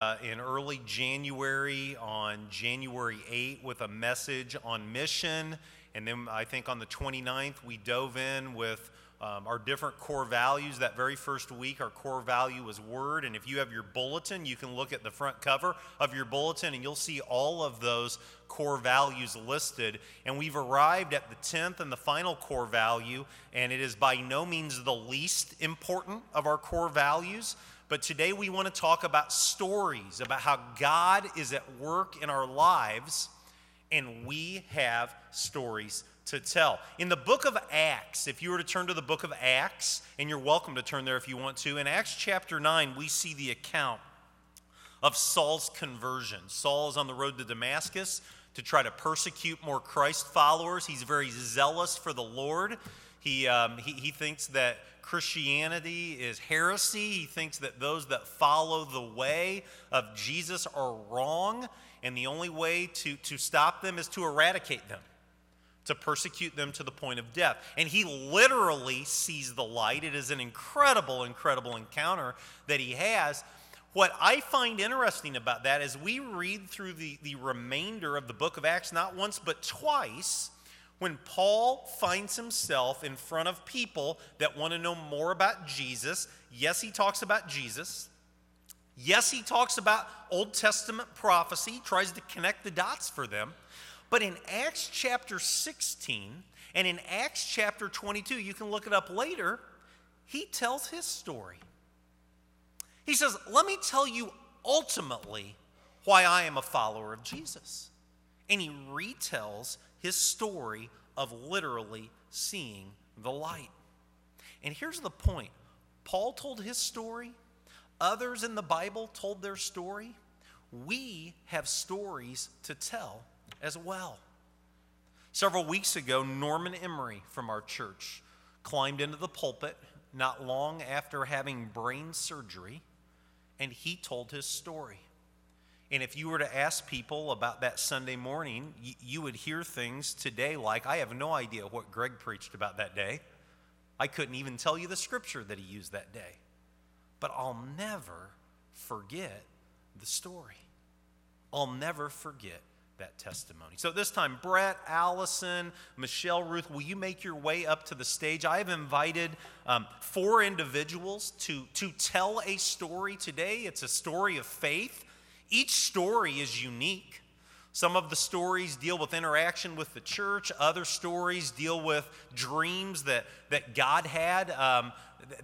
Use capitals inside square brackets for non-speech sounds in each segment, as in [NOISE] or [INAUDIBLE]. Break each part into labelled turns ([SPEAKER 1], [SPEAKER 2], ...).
[SPEAKER 1] uh, in early January on January 8 with a message on mission. And then I think on the 29th, we dove in with um, our different core values. That very first week, our core value was word. And if you have your bulletin, you can look at the front cover of your bulletin and you'll see all of those core values listed. And we've arrived at the 10th and the final core value, and it is by no means the least important of our core values. But today we want to talk about stories, about how God is at work in our lives, and we have stories to tell. In the book of Acts, if you were to turn to the book of Acts, and you're welcome to turn there if you want to, in Acts chapter 9, we see the account of Saul's conversion. Saul is on the road to Damascus to try to persecute more Christ followers. He's very zealous for the Lord. He, um, he, he thinks that Christianity is heresy. He thinks that those that follow the way of Jesus are wrong, and the only way to, to stop them is to eradicate them to persecute them to the point of death. And he literally sees the light. It is an incredible, incredible encounter that he has. What I find interesting about that is we read through the, the remainder of the book of Acts not once but twice when Paul finds himself in front of people that want to know more about Jesus. Yes, he talks about Jesus. Yes, he talks about Old Testament prophecy, tries to connect the dots for them. But in Acts chapter 16 and in Acts chapter 22, you can look it up later, he tells his story. He says, Let me tell you ultimately why I am a follower of Jesus. And he retells his story of literally seeing the light. And here's the point Paul told his story, others in the Bible told their story. We have stories to tell as well. Several weeks ago, Norman Emery from our church climbed into the pulpit not long after having brain surgery, and he told his story. And if you were to ask people about that Sunday morning, you, you would hear things today like, I have no idea what Greg preached about that day. I couldn't even tell you the scripture that he used that day. But I'll never forget the story. I'll never forget that testimony. So this time, Brett, Allison, Michelle, Ruth, will you make your way up to the stage? I have invited um, four individuals to, to tell a story today. It's a story of faith. Each story is unique. Some of the stories deal with interaction with the church. Other stories deal with dreams that, that God had, um,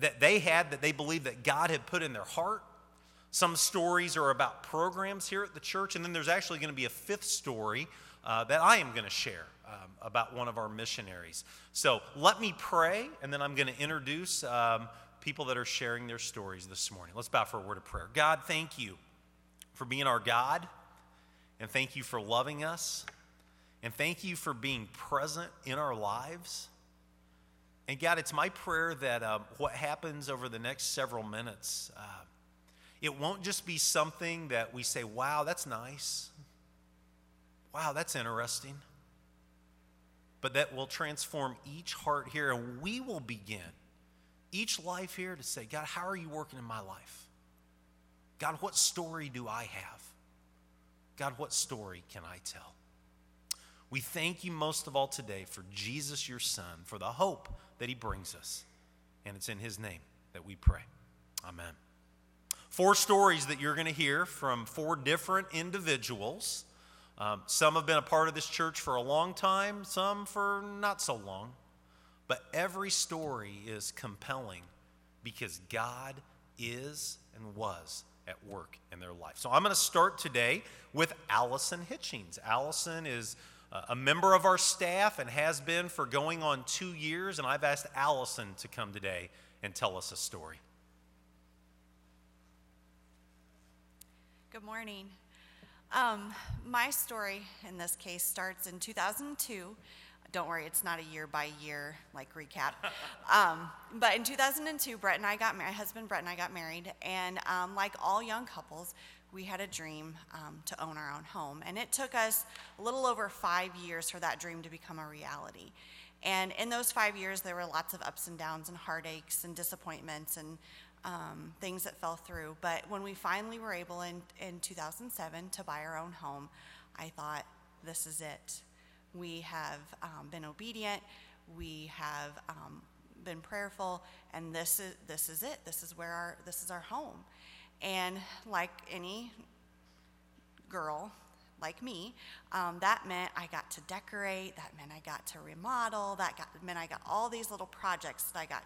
[SPEAKER 1] that they had, that they believe that God had put in their heart. Some stories are about programs here at the church, and then there's actually going to be a fifth story uh, that I am going to share um, about one of our missionaries. So let me pray, and then I'm going to introduce um, people that are sharing their stories this morning. Let's bow for a word of prayer. God, thank you for being our God, and thank you for loving us, and thank you for being present in our lives. And God, it's my prayer that um, what happens over the next several minutes. Uh, it won't just be something that we say, wow, that's nice. Wow, that's interesting. But that will transform each heart here, and we will begin each life here to say, God, how are you working in my life? God, what story do I have? God, what story can I tell? We thank you most of all today for Jesus, your Son, for the hope that he brings us. And it's in his name that we pray. Amen. Four stories that you're going to hear from four different individuals. Um, some have been a part of this church for a long time, some for not so long. But every story is compelling because God is and was at work in their life. So I'm going to start today with Allison Hitchings. Allison is a member of our staff and has been for going on two years, and I've asked Allison to come today and tell us a story.
[SPEAKER 2] Good morning. Um, my story in this case starts in 2002. Don't worry, it's not a year by year like recap. [LAUGHS] Um, but in 2002, Brett and I got married. My husband Brett and I got married, and um, like all young couples, we had a dream um, to own our own home, and it took us a little over five years for that dream to become a reality. And in those five years, there were lots of ups and downs and heartaches and disappointments and um, things that fell through. But when we finally were able in, in 2007 to buy our own home, I thought, this is it. We have um, been obedient, we have um, been prayerful, and this is, this is it. This is where our, this is our home. And like any girl like me, um, that meant I got to decorate, that meant I got to remodel, that got, meant I got all these little projects that I got,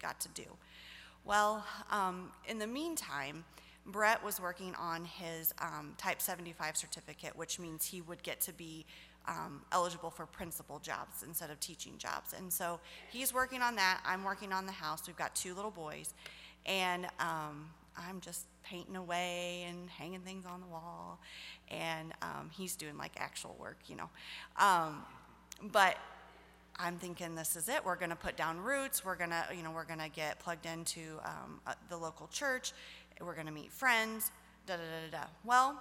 [SPEAKER 2] got to do. Well, um, in the meantime, Brett was working on his um, Type 75 certificate, which means he would get to be um, eligible for principal jobs instead of teaching jobs. And so he's working on that. I'm working on the house. We've got two little boys. And um, I'm just painting away and hanging things on the wall. And um, he's doing like actual work, you know. Um, but I'm thinking this is it. We're going to put down roots. We're going to, you know, we're going to get plugged into um, uh, the local church. We're going to meet friends. Da da da da. Well,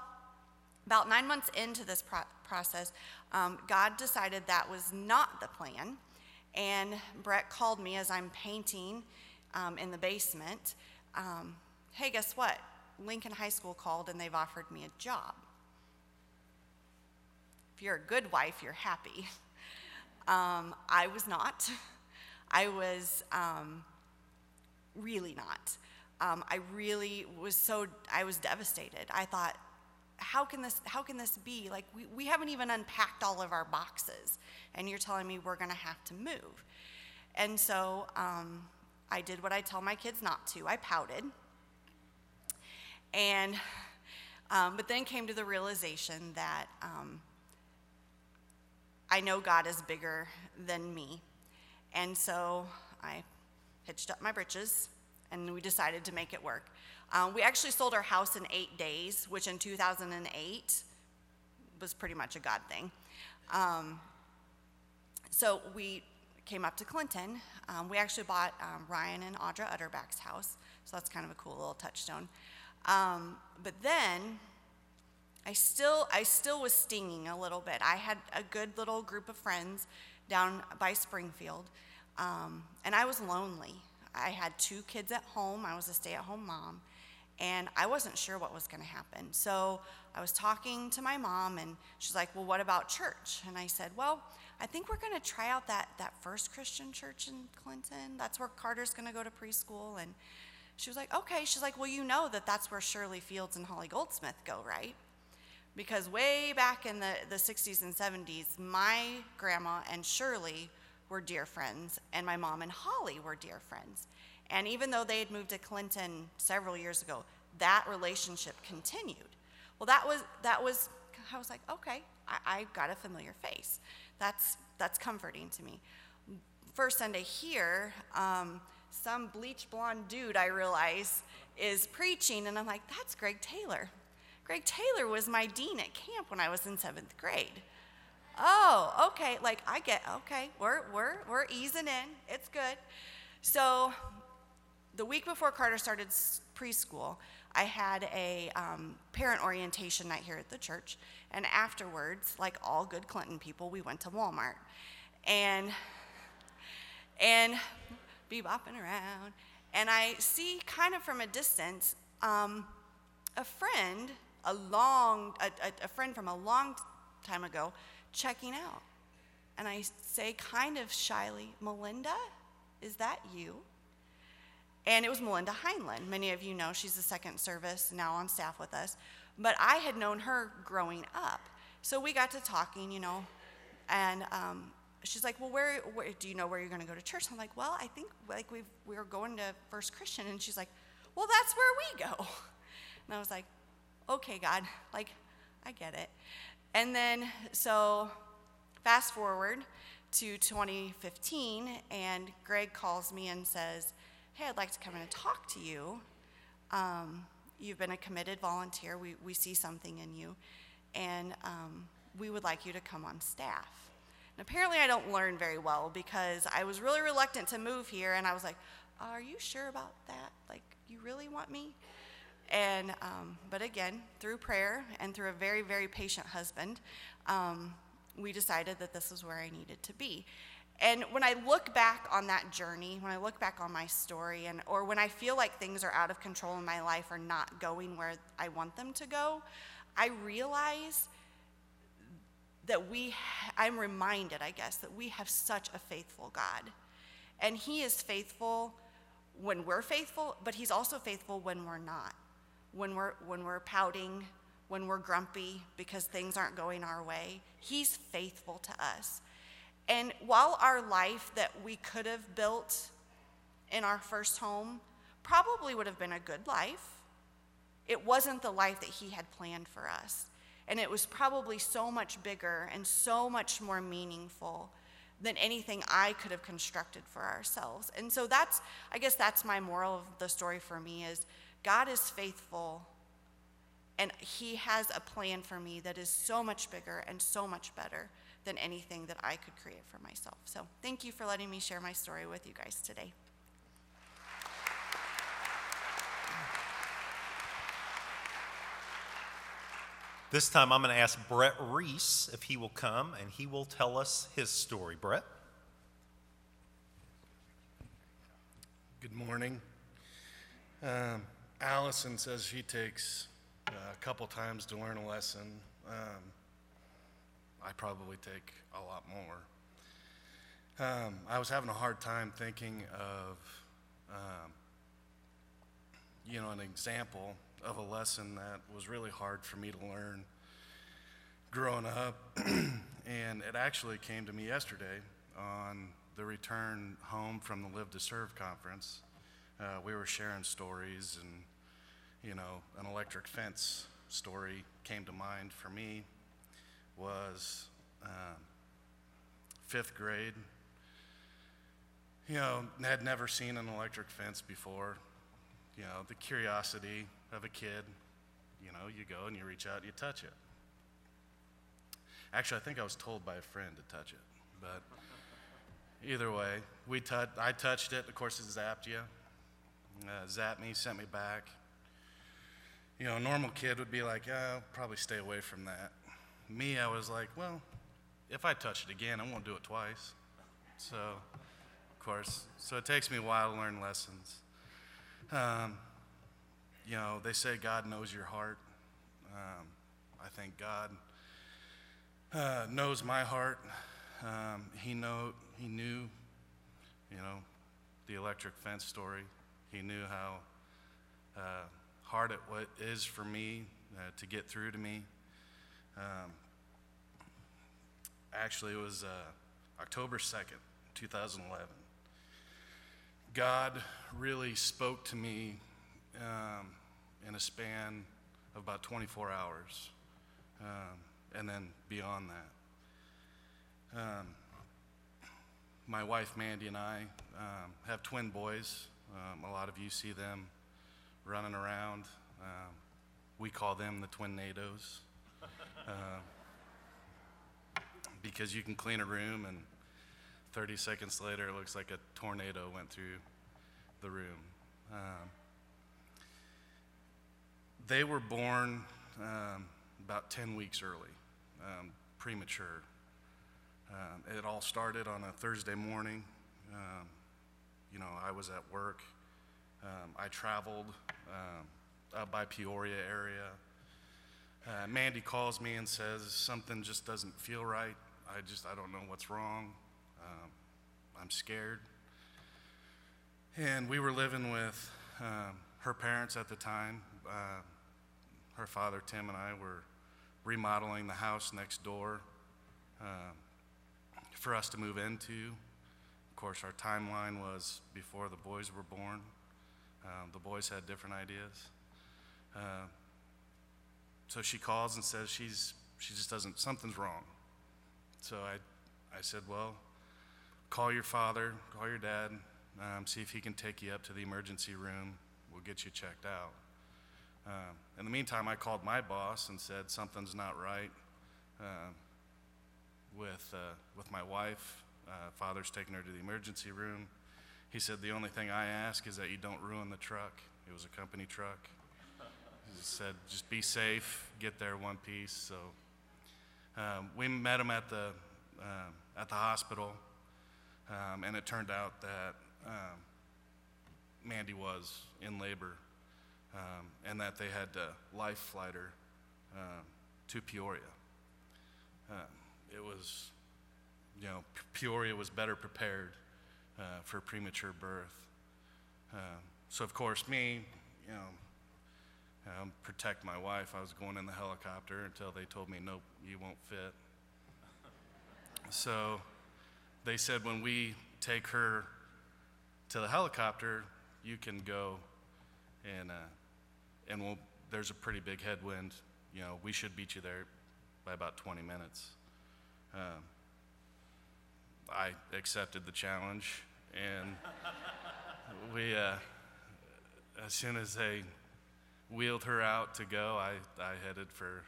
[SPEAKER 2] about nine months into this pro- process, um, God decided that was not the plan. And Brett called me as I'm painting um, in the basement. Um, hey, guess what? Lincoln High School called and they've offered me a job. If you're a good wife, you're happy. [LAUGHS] Um, I was not. [LAUGHS] I was um, really not. Um, I really was so, I was devastated. I thought, how can this, how can this be? Like, we, we haven't even unpacked all of our boxes, and you're telling me we're going to have to move. And so um, I did what I tell my kids not to. I pouted. And, um, but then came to the realization that um, I know God is bigger than me. And so I hitched up my britches and we decided to make it work. Um, we actually sold our house in eight days, which in 2008 was pretty much a God thing. Um, so we came up to Clinton. Um, we actually bought um, Ryan and Audra Utterback's house, so that's kind of a cool little touchstone. Um, but then I still, I still was stinging a little bit. I had a good little group of friends down by Springfield, um, and I was lonely. I had two kids at home. I was a stay-at-home mom, and I wasn't sure what was going to happen. So I was talking to my mom, and she's like, "Well, what about church?" And I said, "Well, I think we're going to try out that that First Christian Church in Clinton. That's where Carter's going to go to preschool." And she was like, "Okay." She's like, "Well, you know that that's where Shirley Fields and Holly Goldsmith go, right?" because way back in the, the 60s and 70s, my grandma and Shirley were dear friends, and my mom and Holly were dear friends. And even though they had moved to Clinton several years ago, that relationship continued. Well, that was, that was I was like, okay, I, I got a familiar face. That's, that's comforting to me. First Sunday here, um, some bleach blonde dude I realize is preaching, and I'm like, that's Greg Taylor. Greg Taylor was my dean at camp when I was in seventh grade. Oh, okay. Like I get okay. We're we're we're easing in. It's good. So, the week before Carter started preschool, I had a um, parent orientation night here at the church, and afterwards, like all good Clinton people, we went to Walmart, and and be bopping around, and I see kind of from a distance um, a friend a long, a, a, a friend from a long time ago checking out. And I say, kind of shyly, Melinda, is that you? And it was Melinda Heinlein. Many of you know she's the second service now on staff with us. But I had known her growing up. So we got to talking, you know, and um, she's like, well, where, where, do you know where you're going to go to church? I'm like, well, I think like we we're going to First Christian. And she's like, well, that's where we go. [LAUGHS] And I was like, okay, God, like, I get it. And then, so fast forward to 2015, and Greg calls me and says, Hey, I'd like to come in and talk to you. Um, you've been a committed volunteer. We, we see something in you, and um, we would like you to come on staff. And apparently, I don't learn very well because I was really reluctant to move here, and I was like, Are you sure about that? Like, you really want me? And, um, but again, through prayer and through a very, very patient husband, um, we decided that this was where I needed to be. And when I look back on that journey, when I look back on my story, and or when I feel like things are out of control in my life or not going where I want them to go, I realize that we, I'm reminded, I guess, that we have such a faithful God. And He is faithful when we're faithful, but He's also faithful when we're not. When we're, when we're pouting, when we're grumpy because things aren't going our way, He's faithful to us. And while our life that we could have built in our first home probably would have been a good life, it wasn't the life that He had planned for us. And it was probably so much bigger and so much more meaningful than anything I could have constructed for ourselves. And so that's, I guess that's my moral of the story for me is God is faithful and he has a plan for me that is so much bigger and so much better than anything that I could create for myself. So thank you for letting me share my story with you guys today.
[SPEAKER 1] This time I'm going to ask Brett Reese if he will come and he will tell us his story. Brett?
[SPEAKER 3] Good morning. Um, Allison says she takes uh, a couple times to learn a lesson. Um, I probably take a lot more. Um, I was having a hard time thinking of, um, you know, an example of a lesson that was really hard for me to learn growing up. [CLEARS THROAT] and it actually came to me yesterday on the return home from the Live to Serve conference. Uh, we were sharing stories, and, you know, an electric fence story came to mind for me was um, fifth grade. You know, had never seen an electric fence before. You know, the curiosity of a kid. You know, you go and you reach out and you touch it. Actually, I think I was told by a friend to touch it, but either way, we t- I touched it. Of course, it zapped you. Uh, zapped me, sent me back. You know, a normal kid would be like, I'll probably stay away from that. Me, I was like, well, if I touch it again, I won't do it twice. So, of course, so it takes me a while to learn lessons. Um, you know, they say God knows your heart. Um, I think God uh, knows my heart. Um, he know he knew, you know, the electric fence story. He knew how uh, hard it is for me uh, to get through to me. Um, actually, it was uh, October 2nd, 2011. God really spoke to me um, in a span of about 24 hours, um, and then beyond that. Um, my wife Mandy and I um, have twin boys. Um, a lot of you see them running around. Um, we call them the twin NATOs. Uh, [LAUGHS] because you can clean a room and 30 seconds later it looks like a tornado went through the room. Um, they were born um, about 10 weeks early, um, premature. Um, it all started on a Thursday morning. Um, you know, I was at work. Um, I traveled up by Peoria area. Uh, Mandy calls me and says something just doesn't feel right. I just, I don't know what's wrong. Um, I'm scared. And we were living with um, her parents at the time. Uh, her father, Tim, and I were remodeling the house next door uh, for us to move into. Of course, our timeline was before the boys were born. Um, the boys had different ideas. Uh, so she calls and says she's, she just doesn't, something's wrong. So I, I said, well, call your father, call your dad, um, see if he can take you up to the emergency room. We'll get you checked out. Um, in the meantime, I called my boss and said something's not right uh, with, uh, with my wife. Uh, father's taking her to the emergency room. He said, The only thing I ask is that you don't ruin the truck. It was a company truck. He said, Just be safe, get there one piece. So um, we met him at the, uh, at the hospital. Um, and it turned out that um, Mandy was in labor um, and that they had to life flight her um, to Peoria. Um, it was, you know, Peoria was better prepared uh, for premature birth. So, of course, me, you know, um, protect my wife, I was going in the helicopter until they told me, nope, you won't fit. So they said, when we take her to the helicopter, you can go and, uh, and we'll, there's a pretty big headwind. You know, we should beat you there by about 20 minutes. Um, I accepted the challenge, and [LAUGHS] we, uh, as soon as they wheeled her out to go, I, I headed for,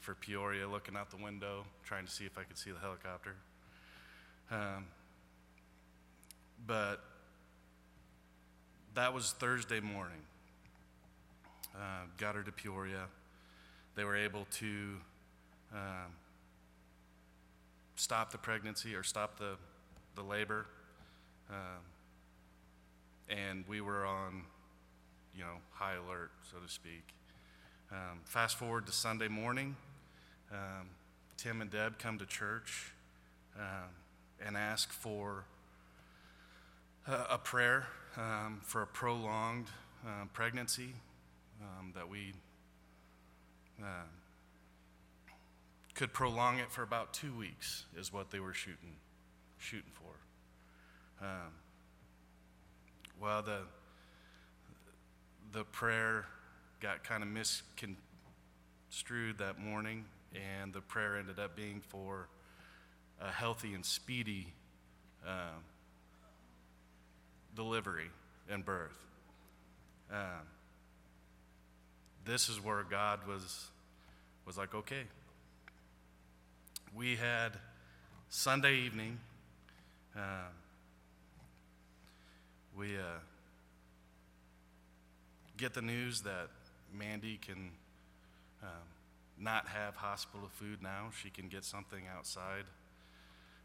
[SPEAKER 3] for Peoria, looking out the window, trying to see if I could see the helicopter. Um, but that was Thursday morning. Uh, got her to Peoria. They were able to um, stop the pregnancy or stop the, the labor. Um, and we were on, you know, high alert, so to speak. Um, fast forward to Sunday morning, um, Tim and Deb come to church um, and ask for a, a prayer um, for a prolonged um, pregnancy that we uh, could prolong it for about two weeks is what they were shooting shooting for. Um, well, the the prayer got kind of misconstrued that morning, and the prayer ended up being for a healthy and speedy uh, delivery and birth. Um, this is where God was was like, okay. We had Sunday evening. Um, we uh, get the news that Mandy can um, not have hospital food now. She can get something outside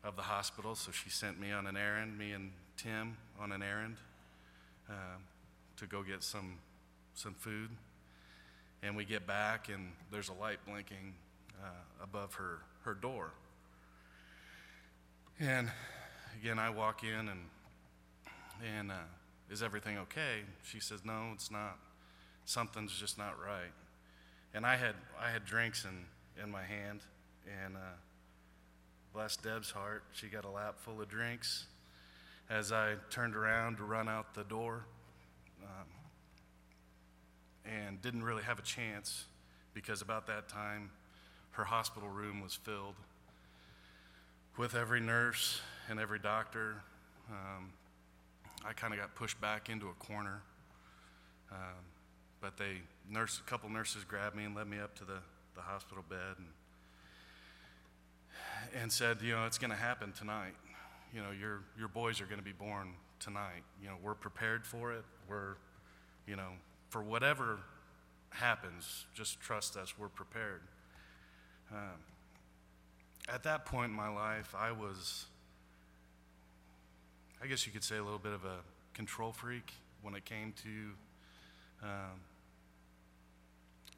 [SPEAKER 3] of the hospital. So she sent me on an errand, me and Tim on an errand um, to go get some, some food. And we get back, and there's a light blinking uh, above her, her door. And again, I walk in, and, and uh, is everything okay? She says, No, it's not. Something's just not right. And I had, I had drinks in, in my hand, and uh, bless Deb's heart, she got a lap full of drinks. As I turned around to run out the door, um, and didn't really have a chance because about that time her hospital room was filled with every nurse and every doctor. Um, I kind of got pushed back into a corner, um, but they nurse a couple nurses grabbed me and led me up to the, the hospital bed and and said, you know, it's going to happen tonight. You know, your your boys are going to be born tonight. You know, we're prepared for it. We're, you know, for whatever happens, just trust us, we're prepared. Um, at that point in my life, I was, I guess you could say, a little bit of a control freak when it came to um,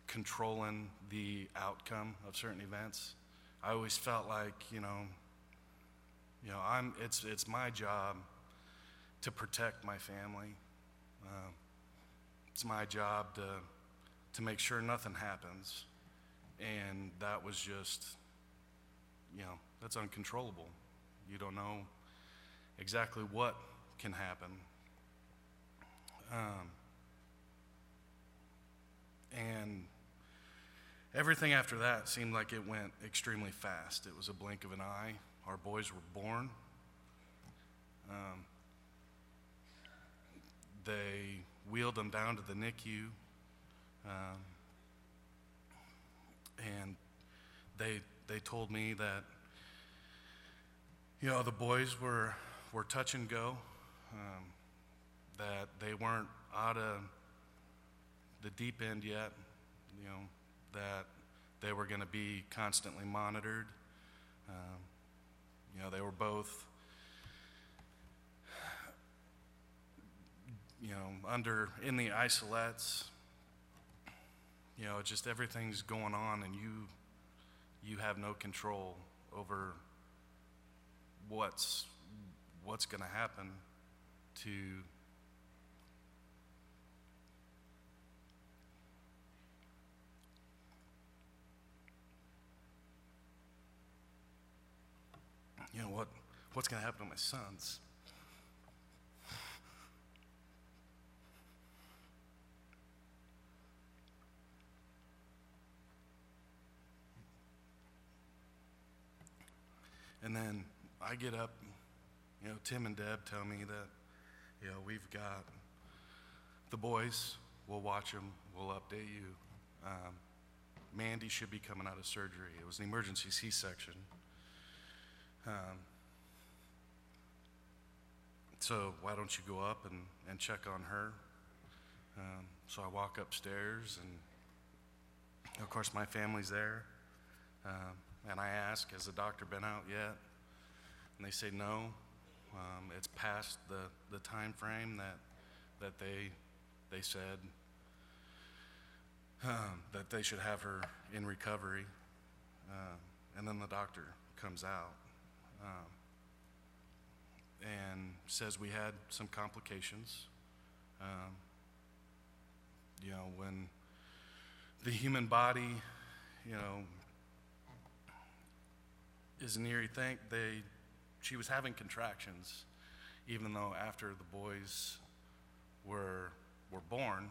[SPEAKER 3] controlling the outcome of certain events. I always felt like, you know, you know, I'm, it's, it's my job to protect my family. Um, it's my job to, to make sure nothing happens. And that was just, you know, that's uncontrollable. You don't know exactly what can happen. Um, and everything after that seemed like it went extremely fast. It was a blink of an eye. Our boys were born. Um, they wheeled them down to the NICU, um, and they they told me that you know the boys were were touch and go, um, that they weren't out of the deep end yet, you know that they were going to be constantly monitored. Um, you know they were both you know, under, in the isolettes. you know, just everything's going on and you, you have no control over what's, what's gonna happen to you know what what's going to happen to my sons? And then i get up you know tim and deb tell me that you know we've got the boys we'll watch them we'll update you um, mandy should be coming out of surgery it was an emergency c-section um, so why don't you go up and, and check on her? Um, so I walk upstairs, and of course my family's there. Um, and I ask, has the doctor been out yet? And they say no. Um, it's past the, the time frame that, that they, they said um, that they should have her in recovery. Um, and then the doctor comes out um, and says we had some complications. Um, you know, when the human body, you know, is an eerie thing. They, she was having contractions, even though after the boys were were born,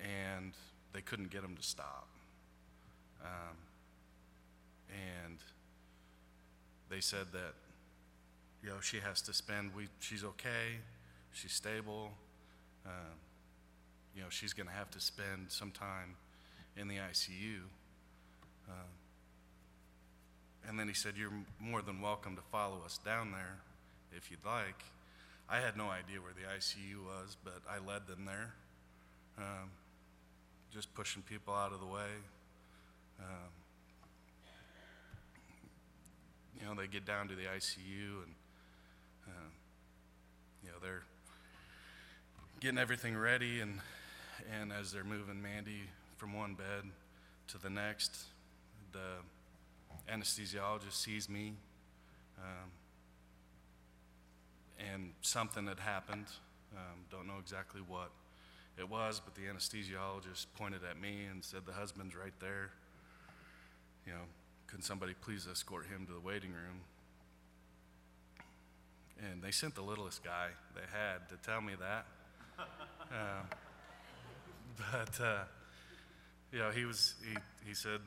[SPEAKER 3] and they couldn't get them to stop. Um, and they said that, you know, she has to spend, we, she's okay, she's stable, um, you know, she's going to have to spend some time in the ICU. Uh, and then he said, You're more than welcome to follow us down there if you'd like. I had no idea where the ICU was, but I led them there, um, just pushing people out of the way. Um, you know, they get down to the ICU and, uh, you know, they're getting everything ready and, and as they're moving Mandy from one bed to the next, the anesthesiologist sees me, um, and something had happened. Um, don't know exactly what it was, but the anesthesiologist pointed at me and said, The husband's right there. You know, can somebody please escort him to the waiting room? And they sent the littlest guy they had to tell me that. [LAUGHS] uh, but, uh, you know, he was, he, he said,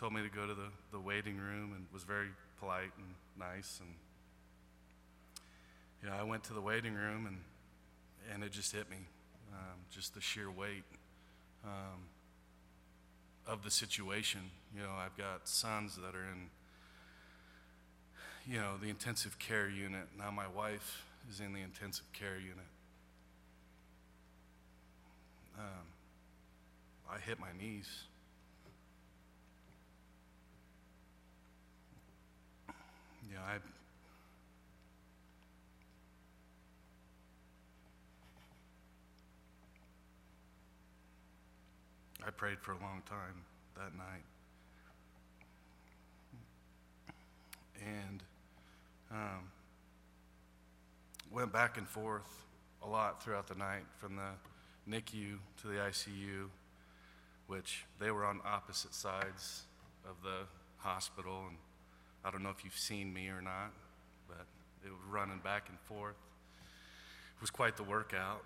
[SPEAKER 3] told me to go to the, the waiting room and was very polite and nice. And, you know, I went to the waiting room and, and it just hit me, um, just the sheer weight. Um, of the situation. You know, I've got sons that are in, you know, the intensive care unit. Now my wife is in the intensive care unit. Um, I hit my knees. Know, I. I prayed for a long time that night. And um, went back and forth a lot throughout the night from the NICU to the ICU, which they were on opposite sides of the hospital. And I don't know if you've seen me or not, but it was running back and forth. It was quite the workout.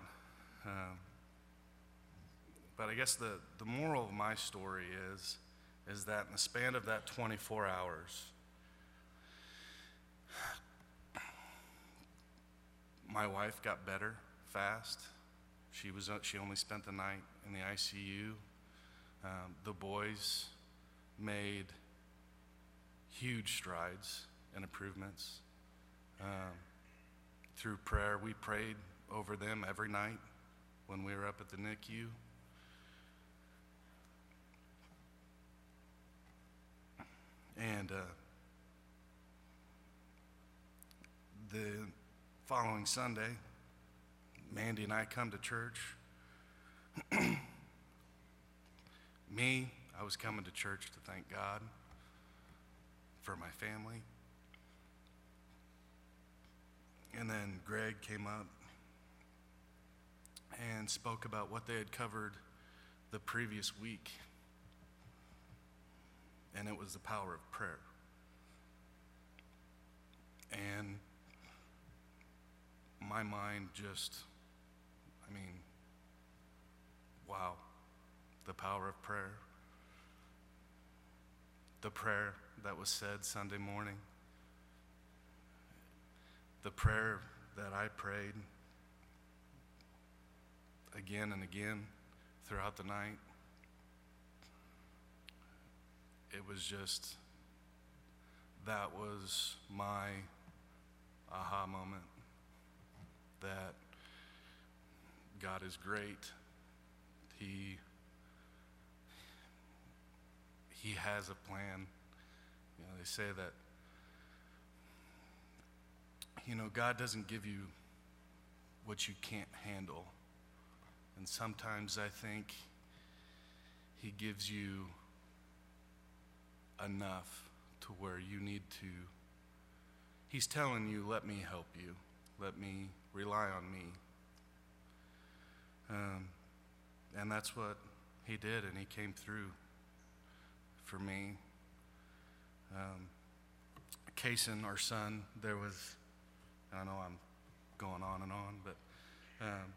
[SPEAKER 3] Um, but I guess the, the moral of my story is, is that in the span of that 24 hours, my wife got better fast. She, was, uh, she only spent the night in the ICU. Um, the boys made huge strides and improvements. Um, through prayer, we prayed over them every night when we were up at the NICU. And uh, the following Sunday, Mandy and I come to church. [CLEARS THROAT] Me, I was coming to church to thank God for my family. And then Greg came up and spoke about what they had covered the previous week. And it was the power of prayer. And my mind just, I mean, wow, the power of prayer. The prayer that was said Sunday morning. The prayer that I prayed again and again throughout the night. It was just, that was my aha moment that God is great. He He has a plan. You know, they say that you know, God doesn't give you what you can't handle. And sometimes I think He gives you enough to where you need to. He's telling you, let me help you, let me rely on me. Um, and that's what He did, and He came through for me. Um, Kason, our son, there was, I know I'm going on and on, but um,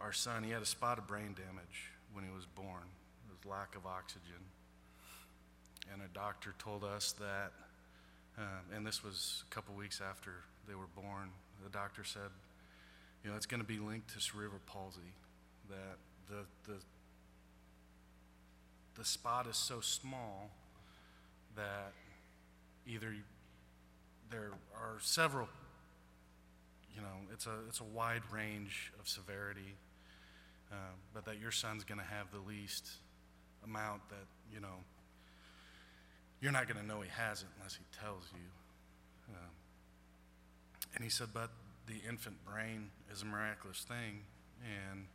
[SPEAKER 3] our son, he had a spot of brain damage when he was born. It was lack of oxygen. And a doctor told us that, um, and this was a couple weeks after they were born, the doctor said, you know, it's going to be linked to cerebral palsy, that the, the, the spot is so small that either there are several, you know, it's a, it's a wide range of severity, uh, but that your son's going to have the least amount that, you know, you're not going to know he has it unless he tells you. Um, and he said, but the infant brain is a miraculous thing, and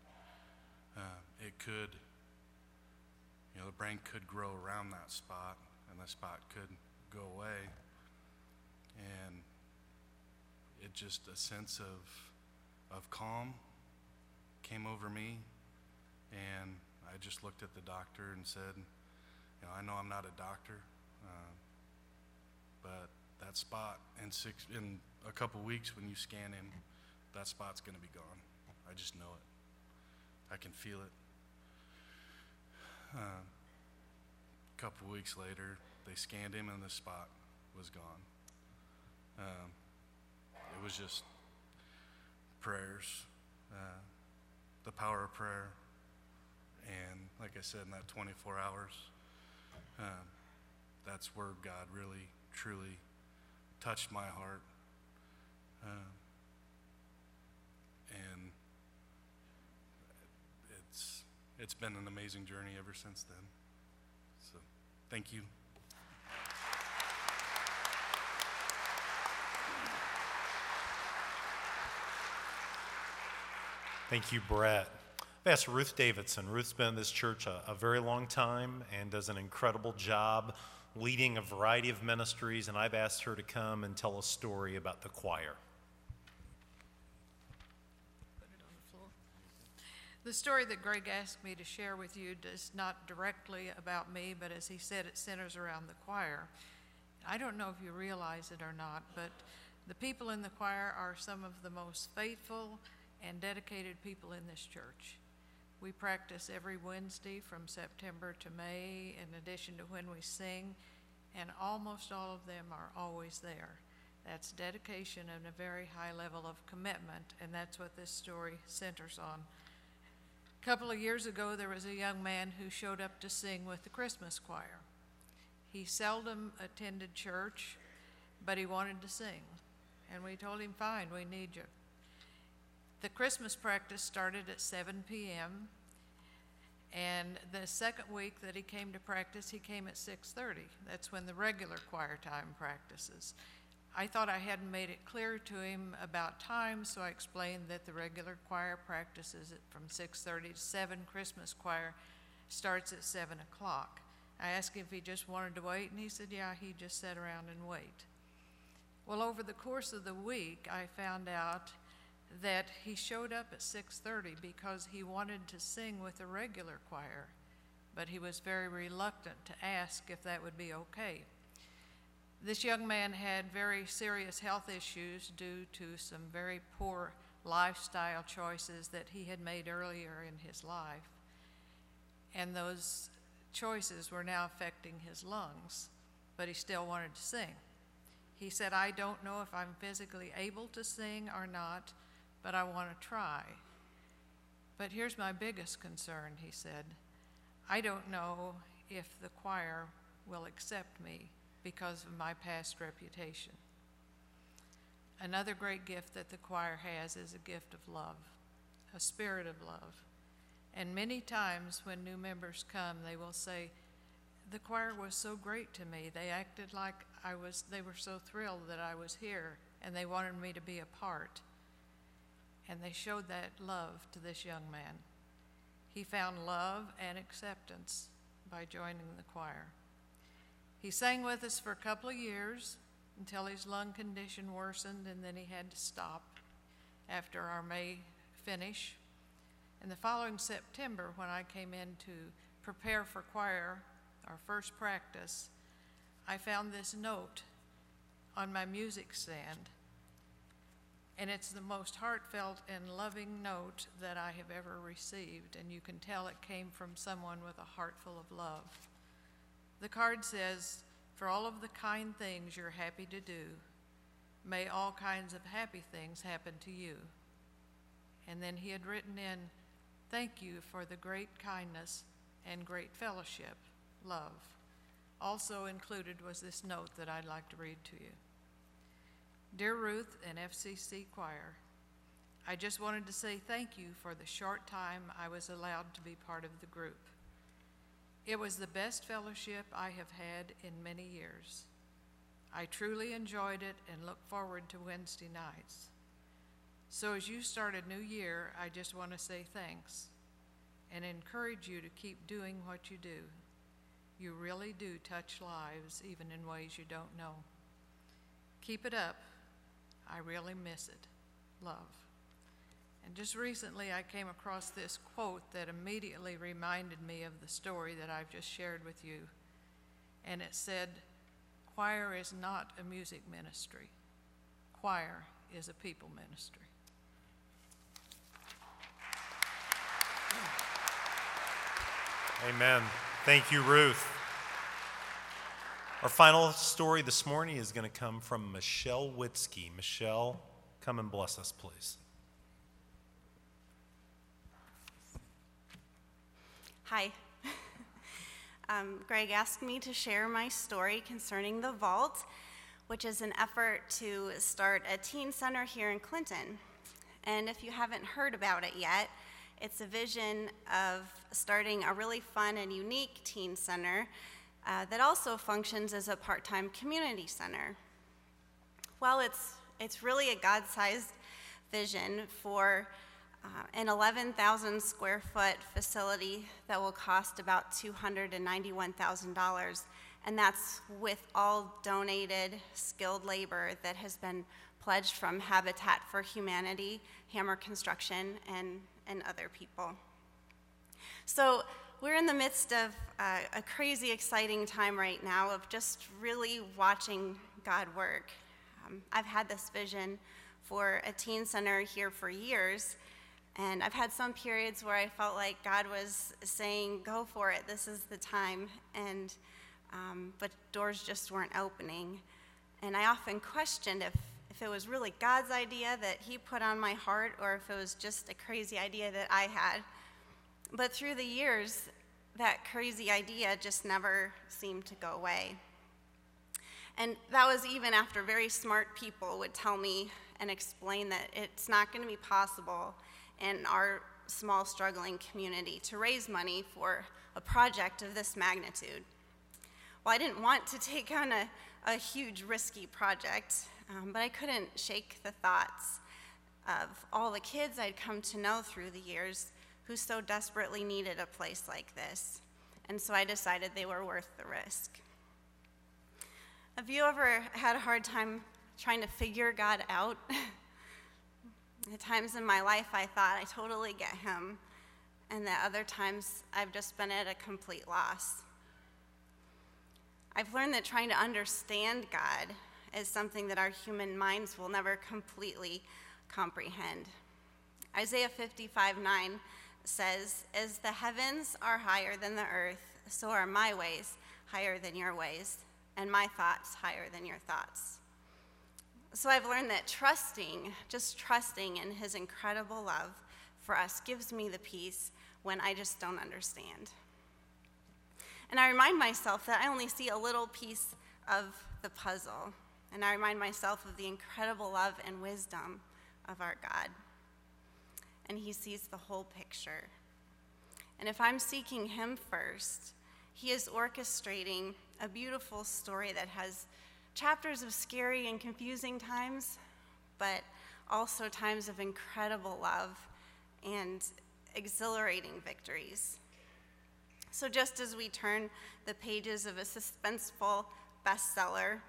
[SPEAKER 3] uh, it could, you know, the brain could grow around that spot, and the spot could go away. And it just, a sense of, of calm came over me, and I just looked at the doctor and said, you know, I know I'm not a doctor, uh, but that spot in six in a couple weeks when you scan him, that spot's going to be gone. I just know it. I can feel it. Uh, couple weeks later, they scanned him and the spot was gone. Um, it was just prayers, uh, the power of prayer, and like I said, in that 24 hours, um, that's where God really, truly touched my heart. Uh, and it's, it's been an amazing journey ever since then. Thank you.
[SPEAKER 1] Thank you, Brett. I've asked Ruth Davidson. Ruth's been in this church a, a very long time and does an incredible job leading a variety of ministries, and I've asked her to come and tell a story about the choir.
[SPEAKER 4] Put it on the floor. The story that Greg asked me to share with you is not directly about me, but as he said, it centers around the choir. I don't know if you realize it or not, but the people in the choir are some of the most faithful and dedicated people in this church. We practice every Wednesday from September to May, in addition to when we sing, and almost all of them are always there. That's dedication and a very high level of commitment, and that's what this story centers on. A couple of years ago, there was a young man who showed up to sing with the Christmas choir. He seldom attended church, but he wanted to sing. And we told him, fine, we need you. The Christmas practice started at 7 p.m. And the second week that he came to practice, he came at 6:30. That's when the regular choir time practices. I thought I hadn't made it clear to him about time, so I explained that the regular choir practices from 6:30 to 7. Christmas choir starts at 7 o'clock. I asked him if he just wanted to wait, and he said, yeah, he'd just sit around and wait. Well, over the course of the week, I found out that he showed up at 6:30 because he wanted to sing with the regular choir, but he was very reluctant to ask if that would be okay. This young man had very serious health issues due to some very poor lifestyle choices that he had made earlier in his life. And those choices were now affecting his lungs, but he still wanted to sing. He said, I don't know if I'm physically able to sing or not, but I want to try. But here's my biggest concern, he said. I don't know if the choir will accept me because of my past reputation. Another great gift that the choir has is a gift of love, a spirit of love. And many times when new members come, they will say, The choir was so great to me. They acted like I was, they were so thrilled that I was here, and they wanted me to be a part. And they showed that love to this young man. He found love and acceptance by joining the choir. He sang with us for a couple of years until his lung condition worsened, and then he had to stop after our May finish. And the following September, when I came in to prepare for choir, our first practice, I found this note on my music stand. And it's the most heartfelt and loving note that I have ever received, and you can tell it came from someone with a heart full of love. The card says, For all of the kind things you're happy to do, may all kinds of happy things happen to you. And then he had written in, Thank you for the great kindness and great fellowship, love. Also included was this note that I'd like to read to you. Dear Ruth and FCC Choir, I just wanted to say thank you for the short time I was allowed to be part of the group. It was the best fellowship I have had in many years. I truly enjoyed it and look forward to Wednesday nights. So, as you start a new year, I just want to say thanks and encourage you to keep doing what you do. You really do touch lives, even in ways you don't know. Keep it up. I really miss it. Love. And just recently, I came across this quote that immediately reminded me of the story that I've just shared with you. And it said, Choir is not a music ministry, choir is a people ministry.
[SPEAKER 1] Amen. Thank you, Ruth. Our final story this morning is going to come from Michelle Witzke. Michelle, come and bless us, please.
[SPEAKER 5] Hi. [LAUGHS] um, Greg asked me to share my story concerning the Vault, which is an effort to start a teen center here in Clinton. And if you haven't heard about it yet, it's a vision of starting a really fun and unique teen center uh, that also functions as a part time community center. Well, it's, it's really a God sized vision for uh, an 11,000 square foot facility that will cost about $291,000. And that's with all donated skilled labor that has been pledged from Habitat for Humanity, Hammer Construction, and, and other people. So we're in the midst of uh, a crazy, exciting time right now of just really watching God work. Um, I've had this vision for a teen center here for years, and I've had some periods where I felt like God was saying, "Go for it. This is the time," and um, but doors just weren't opening. And I often questioned if if it was really God's idea that He put on my heart, or if it was just a crazy idea that I had. But through the years, that crazy idea just never seemed to go away. And that was even after very smart people would tell me and explain that it's not going to be possible in our small, struggling community to raise money for a project of this magnitude. Well, I didn't want to take on a, a huge, risky project. um, but I couldn't shake the thoughts of all the kids I'd come to know through the years who so desperately needed a place like this. And so I decided they were worth the risk. Have you ever had a hard time trying to figure God out? [LAUGHS] At times in my life, I thought I totally get him, and at other times, I've just been at a complete loss. I've learned that trying to understand God is something that our human minds will never completely comprehend. Isaiah 55 9 says, As the heavens are higher than the earth, so are my ways higher than your ways, and my thoughts higher than your thoughts. So I've learned that trusting, just trusting in his incredible love for us, gives me the peace when I just don't understand. And I remind myself that I only see a little piece of the puzzle. And I remind myself of the incredible love and wisdom of our God. And He sees the whole picture. And if I'm seeking Him first, He is orchestrating a beautiful story that has chapters of scary and confusing times, but also times of incredible love and exhilarating victories. So, just as we turn the pages of a suspenseful bestseller,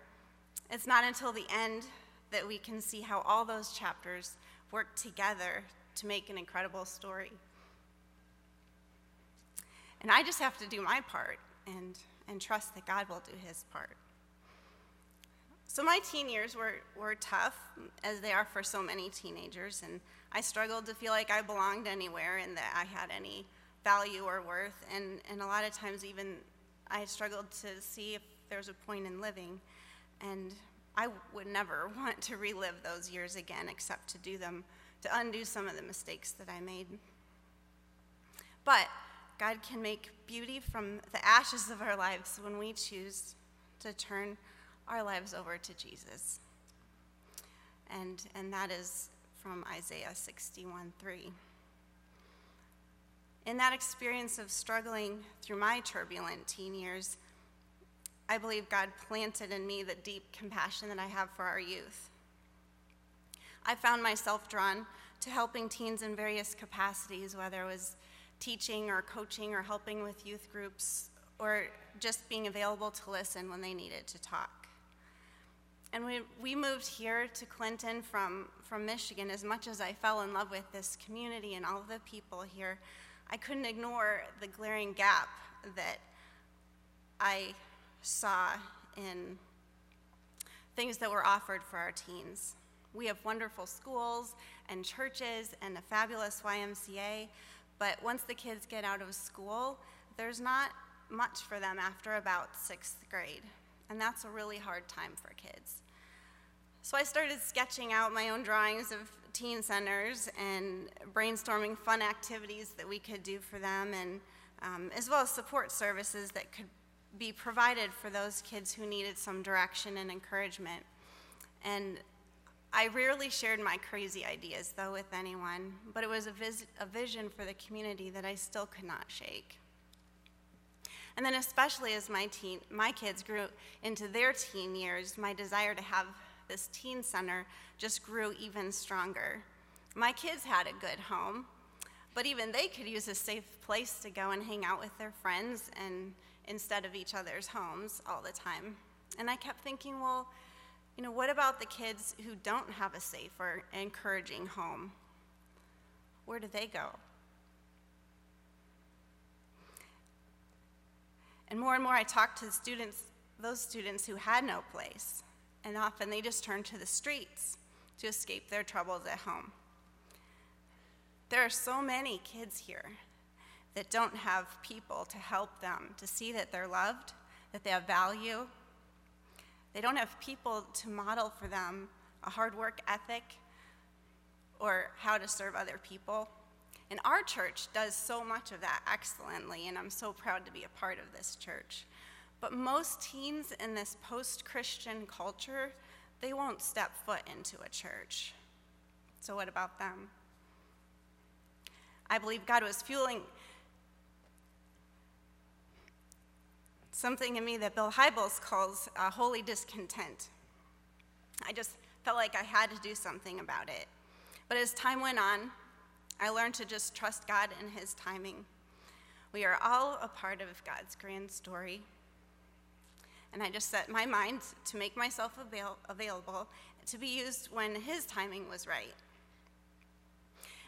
[SPEAKER 5] it's not until the end that we can see how all those chapters work together to make an incredible story. And I just have to do my part and, and trust that God will do his part. So, my teen years were, were tough, as they are for so many teenagers, and I struggled to feel like I belonged anywhere and that I had any value or worth. And, and a lot of times, even I struggled to see if there was a point in living. And I would never [LAUGHS] want to relive those years again, except to do them, to undo some of the mistakes that I made. But God can make beauty from the ashes of our lives when we choose to turn our lives over to Jesus. And, and that is from Isaiah 61 3. In that experience of struggling through my turbulent teen years, I believe God planted in me the deep compassion that I have for our youth. I found myself drawn to helping teens in various capacities, whether it was teaching or coaching or helping with youth groups or just being available to listen when they needed to talk. And we, we moved here to Clinton from, from Michigan, as much as I fell in love with this community and all of the people here, I couldn't ignore the glaring gap that I saw in things that were offered for our teens. We have wonderful schools and churches and a fabulous YMCA, but once the kids get out of school, there's not much for them after about sixth grade. And that's a really hard time for kids. So I started sketching out my own drawings of teen centers and brainstorming fun activities that we could do for them, and um, as well as support services that could be provided for those kids who needed some direction and encouragement. And I rarely shared my crazy ideas, though, with anyone, but it was a, vis- a vision for the community that I still could not shake. And then, especially as my, teen, my kids grew into their teen years, my desire to have this teen center just grew even stronger. My kids had a good home, but even they could use a safe place to go and hang out with their friends and instead of each other's homes all the time. And I kept thinking, well, you know, what about the kids who don't have a safe or encouraging home? Where do they go? And more and more I talked to students, those students who had no place, and often they just turn to the streets to escape their troubles at home. There are so many kids here that don't have people to help them to see that they're loved, that they have value. They don't have people to model for them a hard work ethic or how to serve other people. And our church does so much of that excellently, and I'm so proud to be a part of this church. But most teens in this post Christian culture, they won't step foot into a church. So, what about them? I believe God was fueling something in me that Bill Hybels calls uh, holy discontent. I just, Felt like I had to do something about it. But as time went on, I learned to just trust God and His timing. We are all a part of God's grand story. And I just set my mind to make myself avail- available to be used when His timing was right.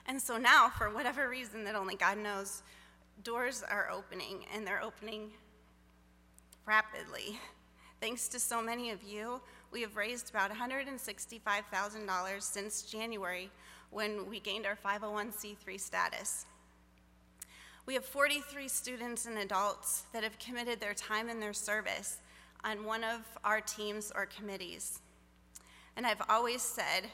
[SPEAKER 5] And so now, for whatever reason that only God knows, doors are opening, and they're opening rapidly. Thanks to so many of you, we have raised about $165,000 since January when we gained our 501c3 status. We have 43 students and adults that have committed their time and their service on one of our teams or committees. And I've always said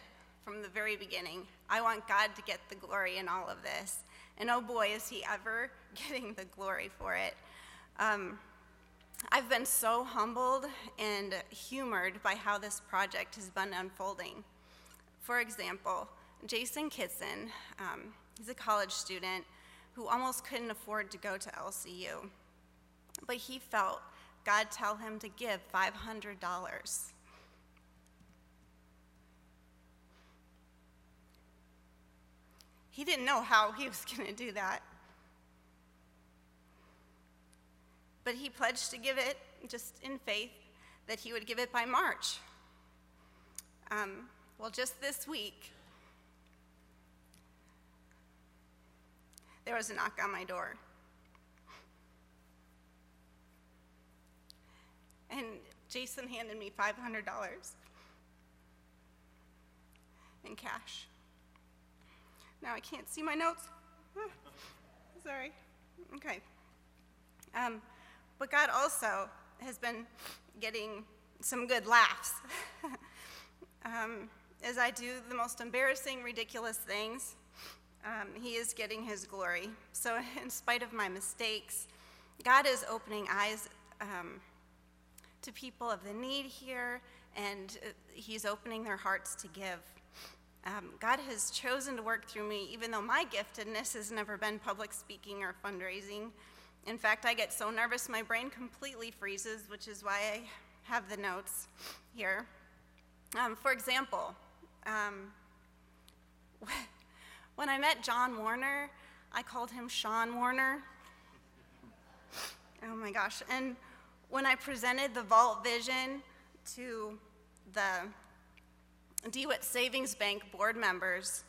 [SPEAKER 5] from the very beginning, I want God to get the glory in all of this. And oh boy, is He ever [LAUGHS] getting the glory for it. Um, I've been so humbled and humored by how this project has been unfolding. For example, Jason Kitson, um, he's a college student who almost couldn't afford to go to LCU, but he felt God tell him to give $500. He didn't know how he was [LAUGHS] going to do that. But he pledged to give it just in faith that he would give it by March. Um, well, just this week, there was a knock on my door. And Jason handed me $500 in cash. Now I can't see my notes. [LAUGHS] Sorry. Okay. Um, but God also has been getting some good laughs. um, as I do the most embarrassing, ridiculous things, um, He is getting His glory. So, [LAUGHS] in spite of my mistakes, God is opening eyes um, to people of the need here, and uh, He's opening their hearts to give. Um, God has chosen to work through me, even though my giftedness has never been public speaking or fundraising. In fact, I get so nervous my brain completely freezes, which is why I have the notes here. Um, for example, um, [LAUGHS] when I met John Warner, I called him Sean Warner. Oh my gosh. And when I presented the Vault vision to the DeWitt Savings Bank board members,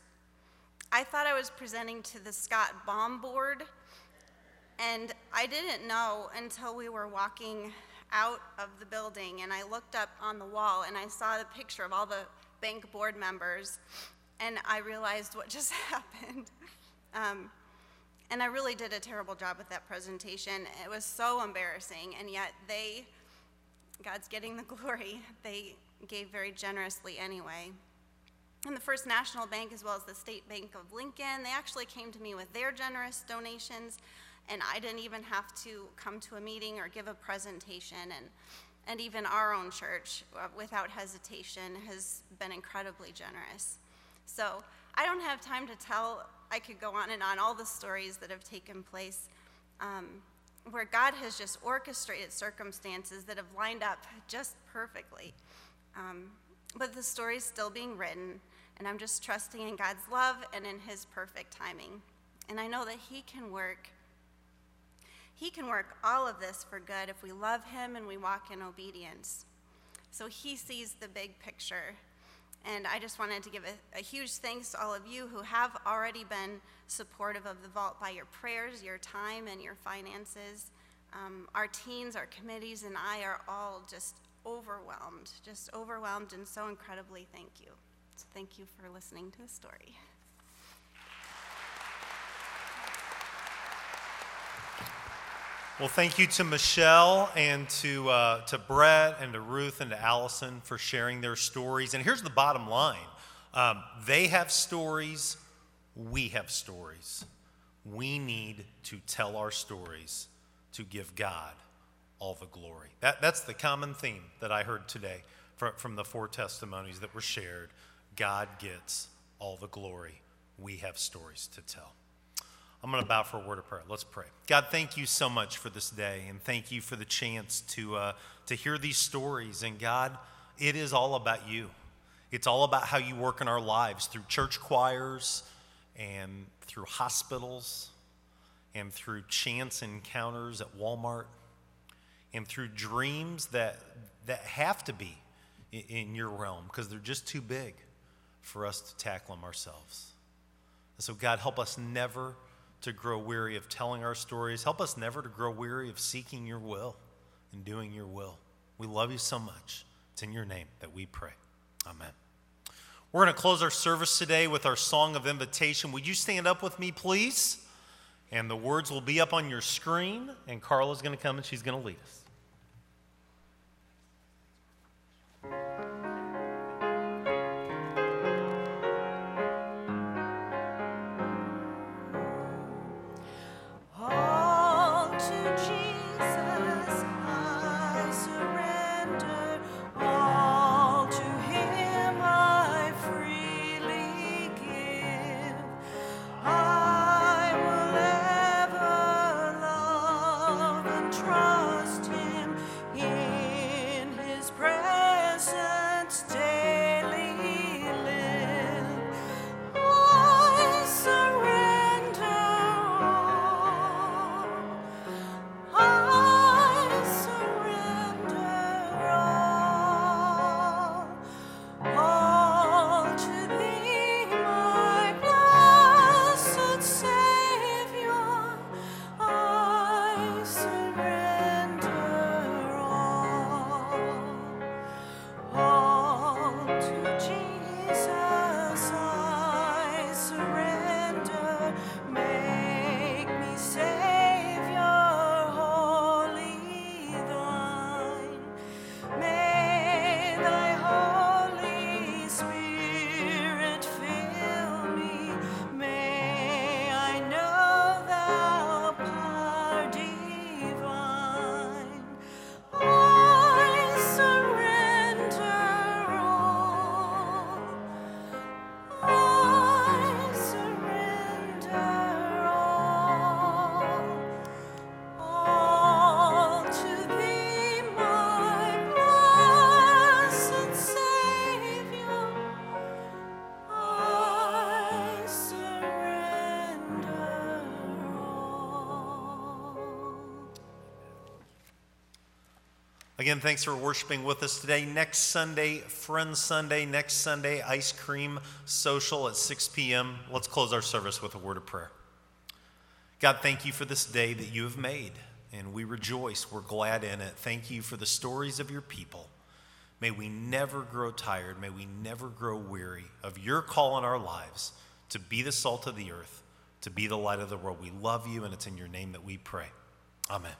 [SPEAKER 5] I thought I was presenting to the Scott Baum board, and I didn't know until we were walking out of the building and I looked up on the wall and I saw the picture of all the bank board members, and I realized what just [LAUGHS] happened. Um, and I really did a terrible job with that presentation. It was so embarrassing, and yet they, God's getting the [LAUGHS] glory, they gave very generously anyway. And the First National Bank, as well as the State Bank of Lincoln, they actually came to me with their generous donations, and I didn't even have to come to a meeting or give a presentation. And, and even our own church, uh, without hesitation, has been incredibly generous. So I don't have time to tell, I could go on and on all the stories that have taken place. Um, where God has just orchestrated circumstances that have lined up just perfectly. Um, but the story's still being written, and I'm just trusting in God's love and in His perfect timing. And I know that He can work. He can work all of this for good if we love Him and we walk in obedience. So He sees the big picture. And I just wanted to give a, a huge thanks to all of you who have already been supportive of the vault by your prayers, your time, and your finances. Um, our teens, our committees, and I are all just overwhelmed, just overwhelmed, and so incredibly thank you. So thank you for listening to the story.
[SPEAKER 1] Well, thank you to Michelle and to, uh, to Brett and to Ruth and to Allison for sharing their stories. And here's the bottom line um, they have stories, we have stories. We need to tell our stories to give God all the glory. That, that's the common theme that I heard today from, from the four testimonies that were shared. God gets all the glory. We have stories to tell. I'm going to bow for a word of prayer. Let's pray. God, thank you so much for this day, and thank you for the chance to, uh, to hear these stories. And God, it is all about you.
[SPEAKER 6] It's all about how you work in our lives through church choirs and through hospitals and through chance encounters at Walmart and through dreams that, that have to be in, in your realm because they're just too big for us to tackle them ourselves. And so, God, help us never to grow weary of telling our stories. Help us never to grow weary of seeking your will and doing your will. We love you so much. It's in your name that we pray. Amen. We're going to close our service today with our song of invitation. Would you stand up with me, please? And the words will be up on your screen, and Carla's going to come and she's going to lead us. Again, thanks for worshiping with us today. Next Sunday, Friends Sunday. Next Sunday, Ice Cream Social at 6 p.m. Let's close our service with a word of prayer. God, thank you for this day that you have made, and we rejoice. We're glad in it. Thank you for the stories of your people. May we never grow tired. May we never grow weary of your call in our lives to be the salt of the earth, to be the light of the world. We love you, and it's in your name that we pray. Amen.